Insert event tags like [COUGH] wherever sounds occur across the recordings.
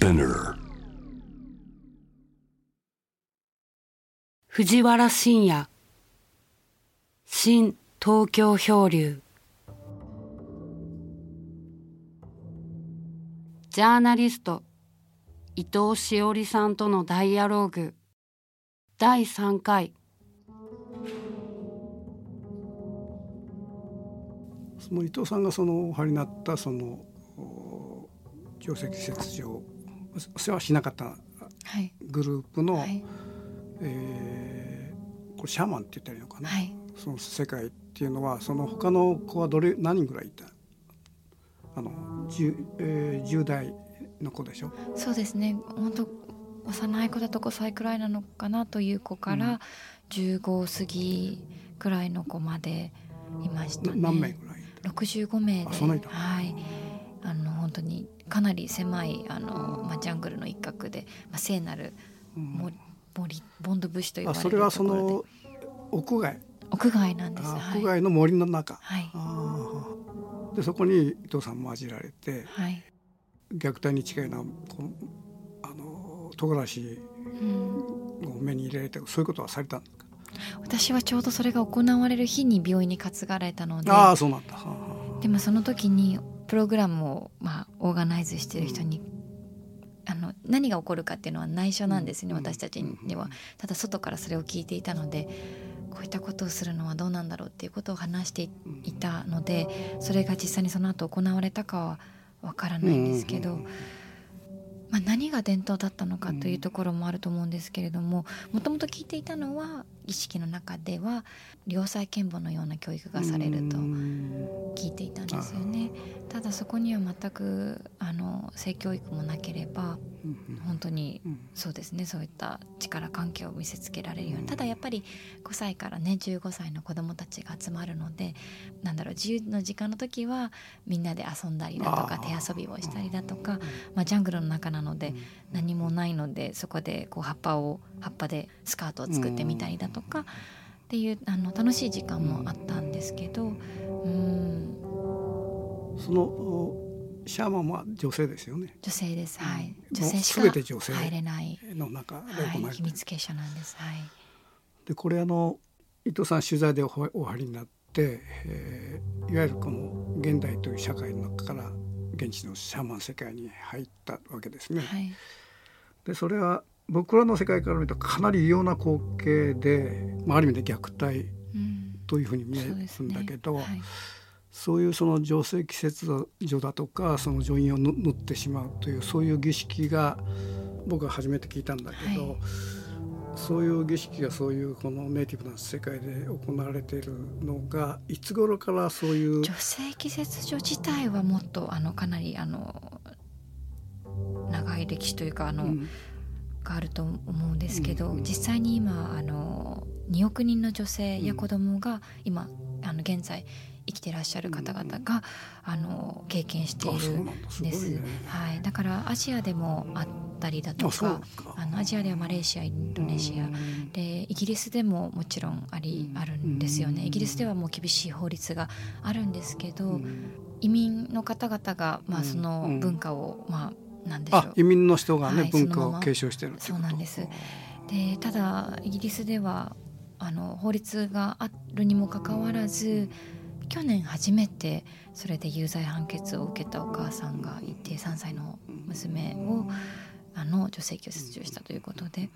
Spinner 藤原信也。新東京漂流。ジャーナリスト伊藤詩織さんとのダイアローグ。第3回。その伊藤さんがそのお張りになったそのお定石切除お世話しなかったはいグループの、はい。えーこれシャーマンって言ったらいいのかな、はい。その世界っていうのはその他の子はどれ何人ぐらいいた？あの 10,、えー、10代の子でしょ？そうですね。本当幼い子だと5歳くらいなのかなという子から15過ぎくらいの子までいましたね。な何名ぐらい65名で。はいかなり狭いあの、まあ、ジャングルの一角で、まあ、聖なる森森ボンドブシと呼ばれるあそれはその屋外。屋外なんです。屋外の森の中、はい。でそこに伊藤さんも混じられてはい、虐待に近いのはこうあの唐辛子うん、を目に入れられてそういうことはされたんですか？私はちょうどそれが行われる日に病院に担がれたので。ああそうなんだ。でもその時にプログラムを、まあ、オーガナイズしてる人に、あの何が起こるかっていうのは内緒なんですね、うん。私たちには。ただ外からそれを聞いていたのでこういったことをするのはどうなんだろうっていうことを話していたのでそれが実際にその後行われたかはわからないんですけど、うんまあ、何が伝統だったのかというところもあると思うんですけれどももともと聞いていたのは儀式の中では良妻賢母のような教育がされるとうん。聞いていたんですよね。ただそこには全くあの性教育もなければうん本当にうん。そうですね。そういった力関係を見せつけられるように。ただやっぱり5歳からね15歳の子どもたちが集まるのでなんだろう自由の時間の時はみんなで遊んだりだとか手遊びをしたりだとか、まあ、ジャングルの中なので何もないのでそこでこう葉っぱを葉っぱでスカートを作ってみたりだとかっていうあの楽しい時間もあったんですけどうん。そのおシャーマンは女性ですよね。女性ですはい。うん。女性しか入れない、の中ではい、秘密結社なんですはい。でこれあの伊藤さん取材でおはお張りになって、えーいわゆるこの現代という社会の中から現地のシャーマン世界に入ったわけですね。はい。でそれは僕らの世界から見るとかなり異様な光景で、まあ、ある意味で虐待うん。というふうに見えるんだけど、はい。そういうその浄水季節所だとかその女院をぬ縫ってしまうというそういう儀式が僕は初めて聞いたんだけど、はい。そういう儀式がそういうこのネイティブな世界で行われているのがいつ頃からそういう女性季節所自体はもっとあのかなりあの長い歴史というかあの、うんがあると思うんですけど、うん実際に今あの2億人の女性や子供が今あの現在生きてらっしゃる方々が、あの経験しているなんですね。はい、だからアジアでもあったりだとかあのアジアではマレーシアインドネシア、うん。でイギリスでももちろんあり、あるんですよね。うん。イギリスではもう厳しい法律があるんですけど、うん。移民の方々が、まあ、うん。その文化を、まあなんでしょう。あ移民の人がね、はい文化を継承してるそうなんです。でただイギリスではあの法律があるにもかかわらず去年初めてそれで有罪判決を受けたお母さんがいて3歳の娘をあの女性器を切除したということで。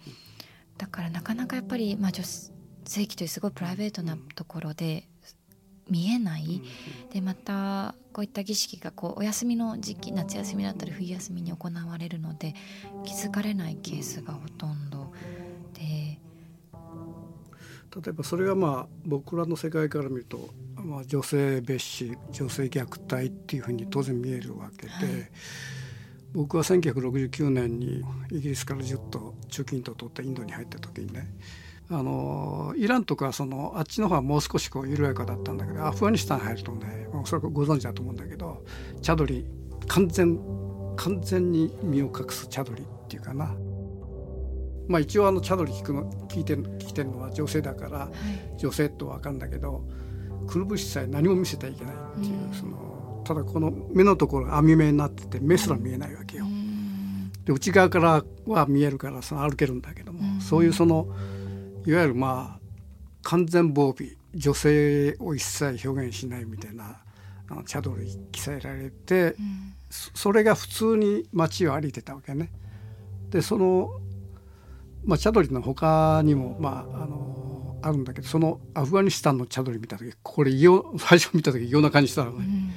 だからなかなかやっぱり、まあ、女性器というすごいプライベートなところで見えない。でまたこういった儀式がこうお休みの時期夏休みだったり冬休みに行われるので気づかれないケースがほとんど。で例えばそれがまあ僕らの世界から見ると、まあ、女性蔑視女性虐待っていうふうに当然見えるわけで、はい。僕は1969年にイギリスからずっと中近東を通ってインドに入った時にねあのイランとかそのあっちの方はもう少しこう緩やかだったんだけどアフガニスタン入るとねまあおそらくご存知だと思うんだけどチャドリ完全完全に身を隠すチャドリっていうかな。まあ一応あのチャドリ聞くの聞いてる聞いてるのは女性だからはい女性と分かるんだけどくるぶしさえ何も見せてはいけないっていう、うんそのただこの目のところが網目になってて目すら見えないわけよ。うんで内側からは見えるからその歩けるんだけども、うん、そういうそのいわゆるまあ完全防備女性を一切表現しないみたいなあの茶道に記えられて、うん、それが普通に街を歩いてたわけね。でその、まあ、茶鳥の他にも、まあ、あのあるんだけどそのアフガニスタンの茶鳥見た時これ異様 [LAUGHS] 最初見た時異様な感じしたのね。うん、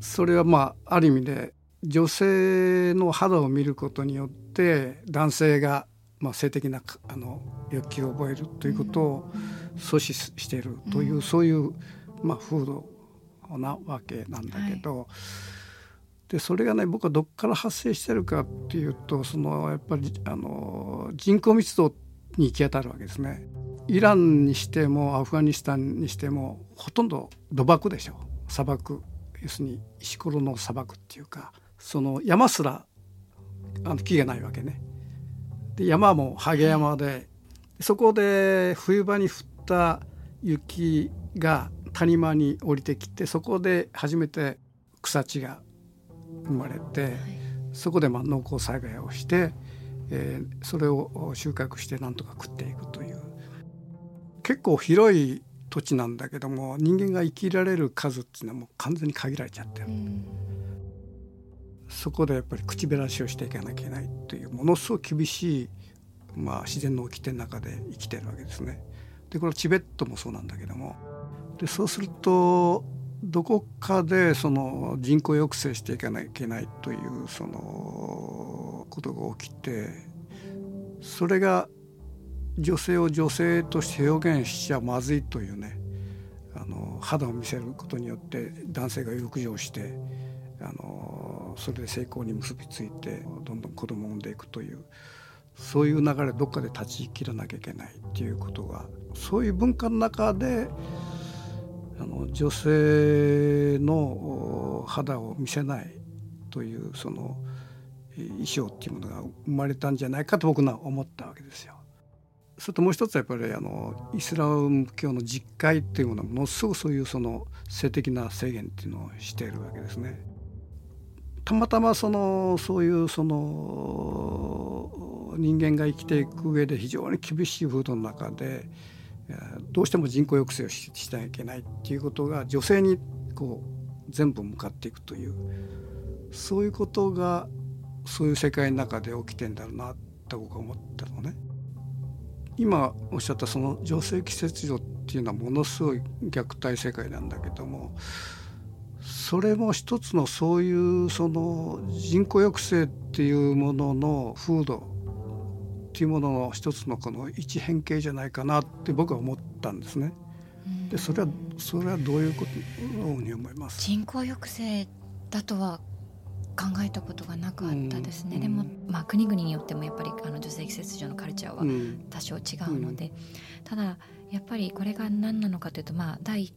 それはまあある意味で女性の肌を見ることによって男性がまあ性的なあの欲求を覚えるということを阻止しているという、うん、そういうまあ風土なわけなんだけど、はい、でそれがね僕はどっから発生してるかっていうとそのやっぱりあの人口密度に行き当たるわけですね。イランにしてもアフガニスタンにしてもほとんど土漠でしょ砂漠要するに石ころの砂漠っていうかその山すらあの木がないわけね。で山もハゲ山でそこで冬場に降った雪が谷間に降りてきてそこで初めて草地が生まれて、そこでまあ農耕栽培をして、えー、それを収穫してなんとか食っていくという結構広い土地なんだけども人間が生きられる数っていうのはもう完全に限られちゃってる。そこでやっぱり口減らしをしていかなきゃいけないというものすごく厳しい、まあ、自然の掟の中で生きてるわけですね。でこれはチベットもそうなんだけどもでそうするとどこかでその人口抑制していかなきゃいけないというそのことが起きてそれが女性を女性として表現しちゃまずいというねあの肌を見せることによって男性が欲情してあのそれで成功に結びついてどんどん子供を産んでいくというそういう流れどっかで断ち切らなきゃいけないっていうことがそういう文化の中であの女性の肌を見せないというその衣装っていうものが生まれたんじゃないかと僕は思ったわけですよ。それともう一つはやっぱりあのイスラム教の実戒っていうものはものすごくそういうその性的な制限っていうのをしているわけですね。たまたまそのそういうその人間が生きていく上で非常に厳しい風土の中でどうしても人口抑制をししなきゃいけないっていうことが女性にこう全部向かっていくというそういうことがそういう世界の中で起きてんだろうなと僕は思ったのね。今おっしゃったその女性季節女っていうのはものすごい虐待世界なんだけどもそれも一つのそういうその人口抑制っていうものの風土っていうものの一つのこの一変形じゃないかなって僕は思ったんですね。でそれはそれはどういうことのように思います。人口抑制だとは考えたことがなかったですね、うん、でも、まあ、国々によってもやっぱりあの女性季節上のカルチャーは多少違うので、うん、ただやっぱりこれが何なのかというと、まあ、第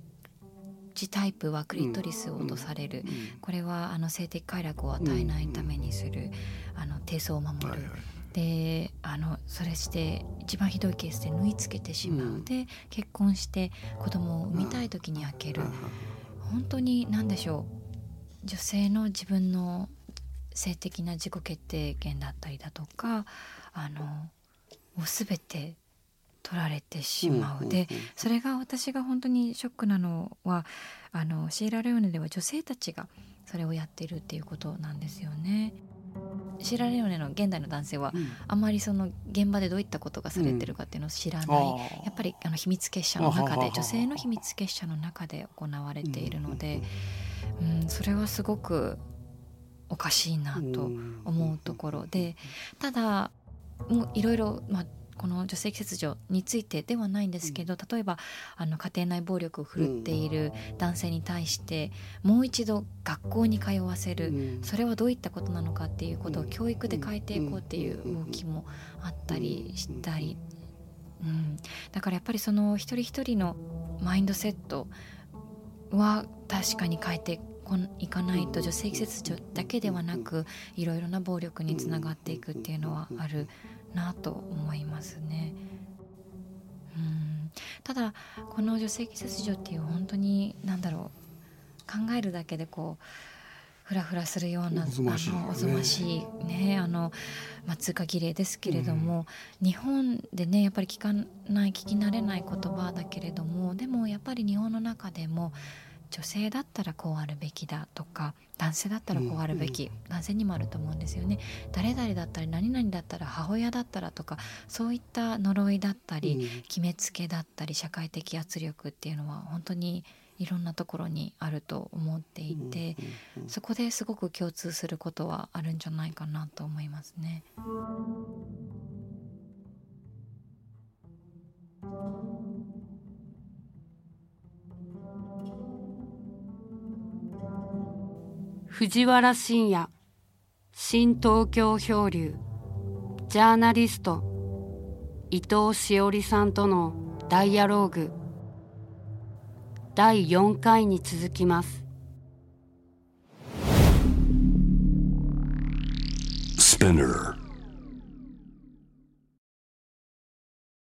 次タイプはクリトリスを落とされる、これはあの性的快楽を与えないためにする、あの低層を守る、はいはい、であのそれして一番ひどいケースで縫い付けてしまう、うん、で結婚して子供を産みたい時に開ける、本当に何でしょう女性の自分の性的な自己決定権だったりだとかあのを全て取られてしまう、でそれが私が本当にショックなのはあのシーラ・レオネでは女性たちがそれをやってるっていうことなんですよね。シーラ・レオネの現代の男性は、あん。まりその現場でどういったことがされてるかっていうのを知らない、やっぱりあの秘密結社の中で女性の秘密結社の中で行われているので、うん、それはすごくおかしいなと思うところ。でただもういろいろ、まあ、この女性切除についてではないんですけど例えばあの家庭内暴力を振るっている男性に対してもう一度学校に通わせる。それはどういったことなのかっていうことを教育で変えていこうっていう動きもあったりしたり、うん、だからやっぱりその一人一人のマインドセットは確かに変えていかないと女性切除だけではなくいろいろな暴力につながっていくっていうのはあるなと思いますね。うん。ただこの女性器切除っていう本当に何だろう考えるだけでこうふらふらするようなおぞましいよね。あのおぞましいね。あの、まあ、通過儀礼ですけれども、日本でねやっぱり聞かない聞き慣れない言葉だけれどもでもやっぱり日本の中でも女性だったらこうあるべきだとか男性だったらこうあるべき、男性にもあると思うんですよね。誰々だったり何々だったら母親だったらとかそういった呪いだったり、うん。決めつけだったり社会的圧力っていうのは本当にいろんなところにあると思っていて、うんうん。そこですごく共通することはあるんじゃないかなと思いますね。藤原信也新東京漂流ジャーナリスト伊藤詩織さんとのダイアローグ第4回に続きます Spinner.